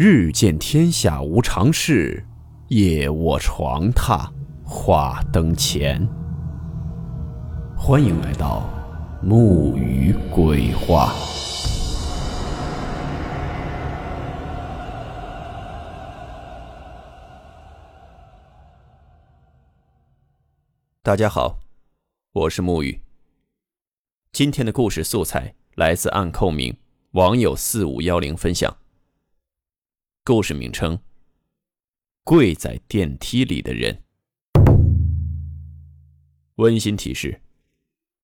日见天下无常事，夜卧床榻话灯前。欢迎来到木鱼鬼话。大家好，我是木鱼。今天的故事素材来自暗扣名网友四五幺零分享。故事名称：跪在电梯里的人。温馨提示：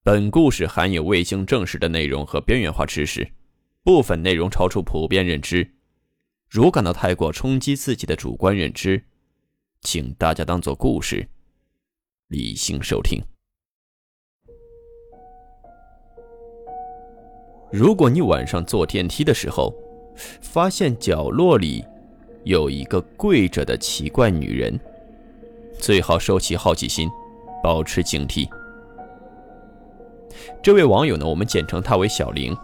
本故事含有未经证实的内容和边缘化知识，部分内容超出普遍认知。如感到太过冲击自己的主观认知，请大家当做故事，理性收听。如果你晚上坐电梯的时候，发现角落里，有一个跪着的奇怪女人，最好收起好奇心，保持警惕。这位网友呢，我们简称她为小玲。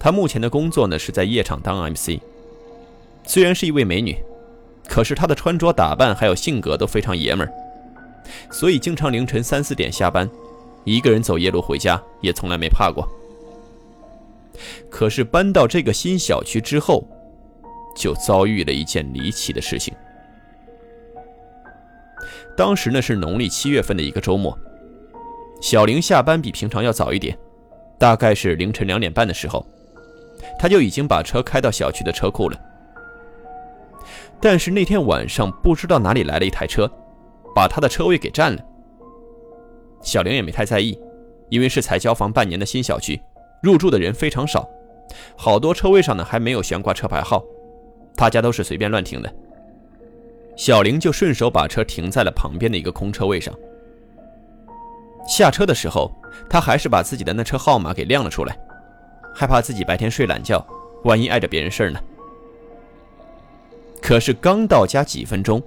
她目前的工作呢是在夜场当 MC。虽然是一位美女，可是她的穿着打扮还有性格都非常爷们儿，所以经常凌晨三四点下班，一个人走夜路回家也从来没怕过。可是搬到这个新小区之后。就遭遇了一件离奇的事情。当时呢是农历七月份的一个周末，小玲下班比平常要早一点，大概是凌晨两点半的时候，她就已经把车开到小区的车库了。但是那天晚上不知道哪里来了一台车，把她的车位给占了。小玲也没太在意，因为是才交房半年的新小区，入住的人非常少，好多车位上呢还没有悬挂车牌号。大家都是随便乱停的，小玲就顺手把车停在了旁边的一个空车位上。下车的时候，她还是把自己的那车号码给亮了出来，害怕自己白天睡懒觉，万一碍着别人事儿呢。可是刚到家几分钟，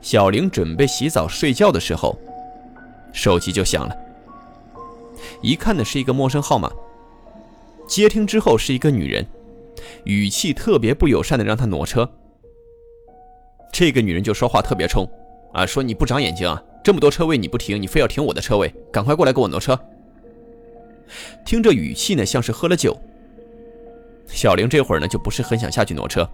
小玲准备洗澡睡觉的时候，手机就响了。一看呢是一个陌生号码，接听之后是一个女人。语气特别不友善的让他挪车。这个女人就说话特别冲，啊，说你不长眼睛啊，这么多车位你不停，你非要停我的车位，赶快过来给我挪车。听这语气呢，像是喝了酒。小玲这会儿呢就不是很想下去挪车，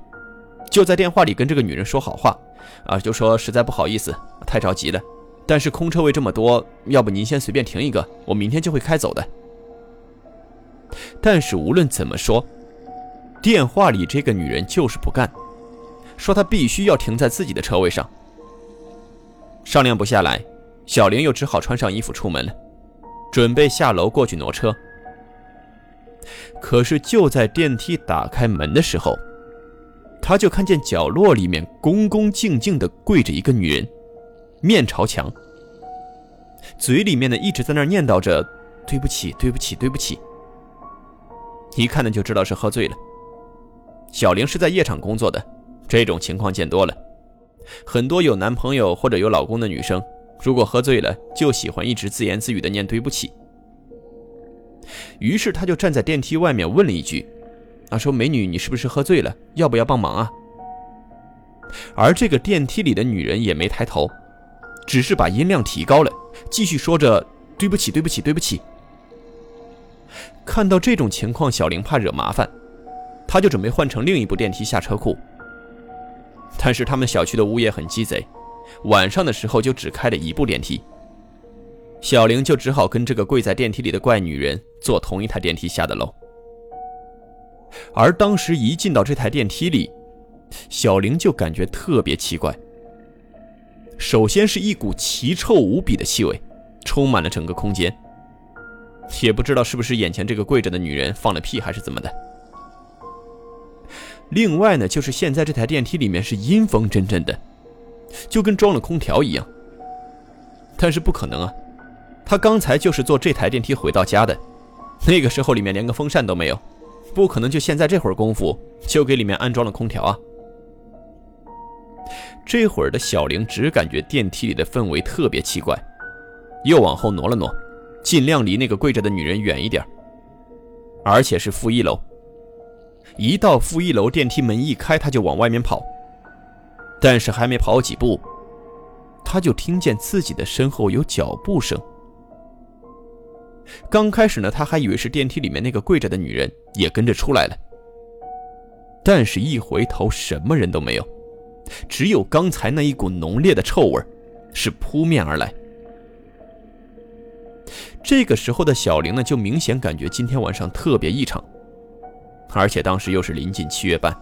就在电话里跟这个女人说好话，啊，就说实在不好意思，太着急了，但是空车位这么多，要不您先随便停一个，我明天就会开走的。但是无论怎么说。电话里这个女人就是不干，说她必须要停在自己的车位上。商量不下来，小玲又只好穿上衣服出门了，准备下楼过去挪车。可是就在电梯打开门的时候，她就看见角落里面恭恭敬敬地跪着一个女人，面朝墙，嘴里面呢一直在那念叨着“对不起，对不起，对不起”。一看呢就知道是喝醉了。小玲是在夜场工作的，这种情况见多了。很多有男朋友或者有老公的女生，如果喝醉了，就喜欢一直自言自语的念对不起。于是他就站在电梯外面问了一句：“啊，说美女，你是不是喝醉了？要不要帮忙啊？”而这个电梯里的女人也没抬头，只是把音量提高了，继续说着：“对不起，对不起，对不起。”看到这种情况，小玲怕惹麻烦。他就准备换成另一部电梯下车库，但是他们小区的物业很鸡贼，晚上的时候就只开了一部电梯。小玲就只好跟这个跪在电梯里的怪女人坐同一台电梯下的楼。而当时一进到这台电梯里，小玲就感觉特别奇怪。首先是一股奇臭无比的气味，充满了整个空间，也不知道是不是眼前这个跪着的女人放了屁还是怎么的。另外呢，就是现在这台电梯里面是阴风阵阵的，就跟装了空调一样。但是不可能啊，他刚才就是坐这台电梯回到家的，那个时候里面连个风扇都没有，不可能就现在这会儿功夫就给里面安装了空调啊。这会儿的小玲只感觉电梯里的氛围特别奇怪，又往后挪了挪，尽量离那个跪着的女人远一点，而且是负一楼。一到负一楼，电梯门一开，他就往外面跑。但是还没跑几步，他就听见自己的身后有脚步声。刚开始呢，他还以为是电梯里面那个跪着的女人也跟着出来了。但是，一回头，什么人都没有，只有刚才那一股浓烈的臭味是扑面而来。这个时候的小玲呢，就明显感觉今天晚上特别异常，而且当时又是临近七月半，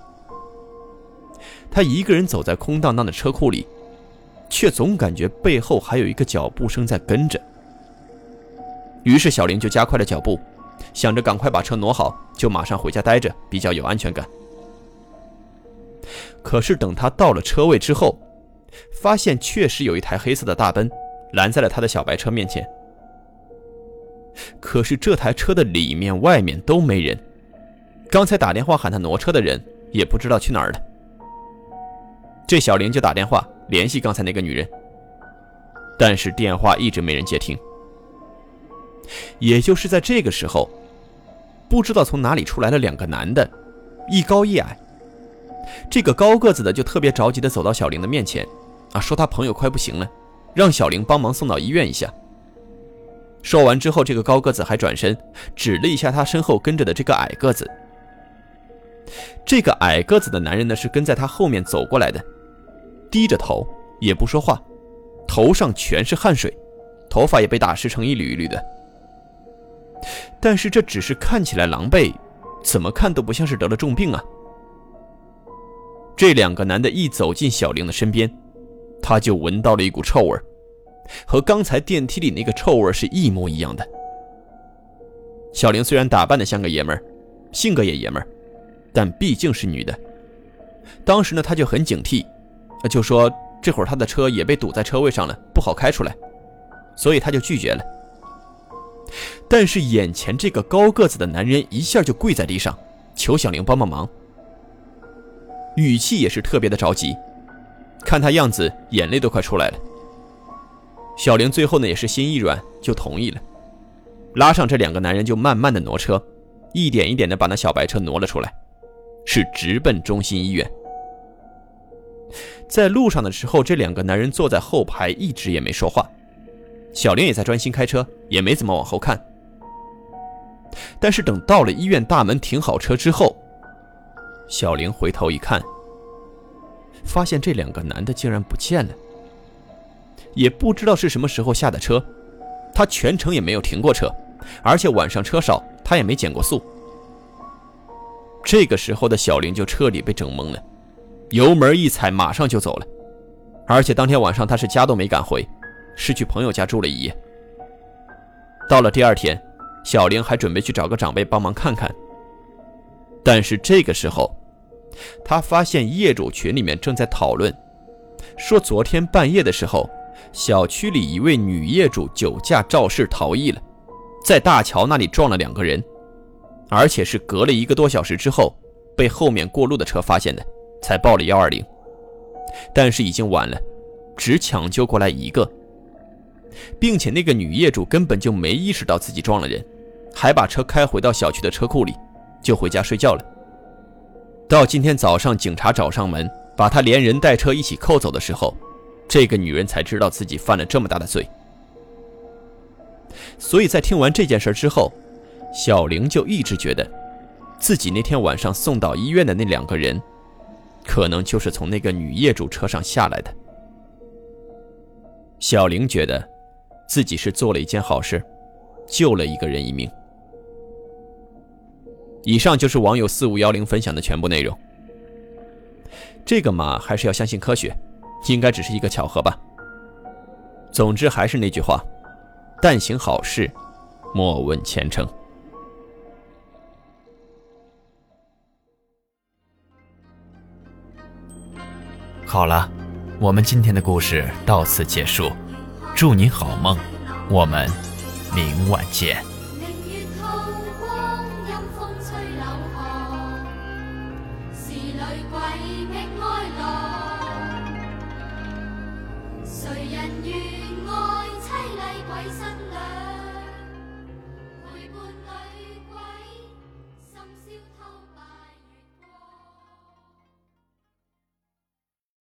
他一个人走在空荡荡的车库里，却总感觉背后还有一个脚步声在跟着。于是小玲就加快了脚步，想着赶快把车挪好，就马上回家待着，比较有安全感。可是等他到了车位之后，发现确实有一台黑色的大奔拦在了他的小白车面前。可是这台车的里面、外面都没人，刚才打电话喊他挪车的人也不知道去哪儿了。这小玲就打电话联系刚才那个女人，但是电话一直没人接听。也就是在这个时候，不知道从哪里出来了两个男的，一高一矮。这个高个子的就特别着急的走到小玲的面前，啊，说他朋友快不行了，让小玲帮忙送到医院一下。说完之后，这个高个子还转身指了一下他身后跟着的这个矮个子。这个矮个子的男人呢，是跟在他后面走过来的，低着头也不说话，头上全是汗水，头发也被打湿成一缕一缕的。但是这只是看起来狼狈，怎么看都不像是得了重病啊。这两个男的一走进小玲的身边，他就闻到了一股臭味，和刚才电梯里那个臭味是一模一样的。小玲虽然打扮的像个爷们儿，性格也爷们儿，但毕竟是女的。当时呢，他就很警惕，就说这会儿他的车也被堵在车位上了，不好开出来，所以他就拒绝了。但是眼前这个高个子的男人一下就跪在地上，求小玲帮帮忙。语气也是特别的着急，看他样子，眼泪都快出来了。小玲最后呢，也是心一软，就同意了，拉上这两个男人就慢慢的挪车，一点一点的把那小白车挪了出来，是直奔中心医院。在路上的时候，这两个男人坐在后排，一直也没说话，小玲也在专心开车，也没怎么往后看。但是等到了医院大门，停好车之后。小玲回头一看，发现这两个男的竟然不见了，也不知道是什么时候下的车。他全程也没有停过车，而且晚上车少，他也没减过速。这个时候的小玲就彻底被整懵了，油门一踩，马上就走了。而且当天晚上他是家都没敢回，是去朋友家住了一夜。到了第二天，小玲还准备去找个长辈帮忙看看，但是这个时候。他发现业主群里面正在讨论，说昨天半夜的时候，小区里一位女业主酒驾肇事逃逸了，在大桥那里撞了两个人，而且是隔了一个多小时之后，被后面过路的车发现的，才报了幺二零。但是已经晚了，只抢救过来一个，并且那个女业主根本就没意识到自己撞了人，还把车开回到小区的车库里，就回家睡觉了。到今天早上，警察找上门，把他连人带车一起扣走的时候，这个女人才知道自己犯了这么大的罪。所以在听完这件事之后，小玲就一直觉得，自己那天晚上送到医院的那两个人，可能就是从那个女业主车上下来的。小玲觉得，自己是做了一件好事，救了一个人一命。以上就是网友四五幺零分享的全部内容。这个嘛，还是要相信科学，应该只是一个巧合吧。总之还是那句话，但行好事，莫问前程。好了我们今天的故事到此结束祝你好梦我们明晚见。明月光阴风吹柳巷鬼谁人愿爱凄厉鬼新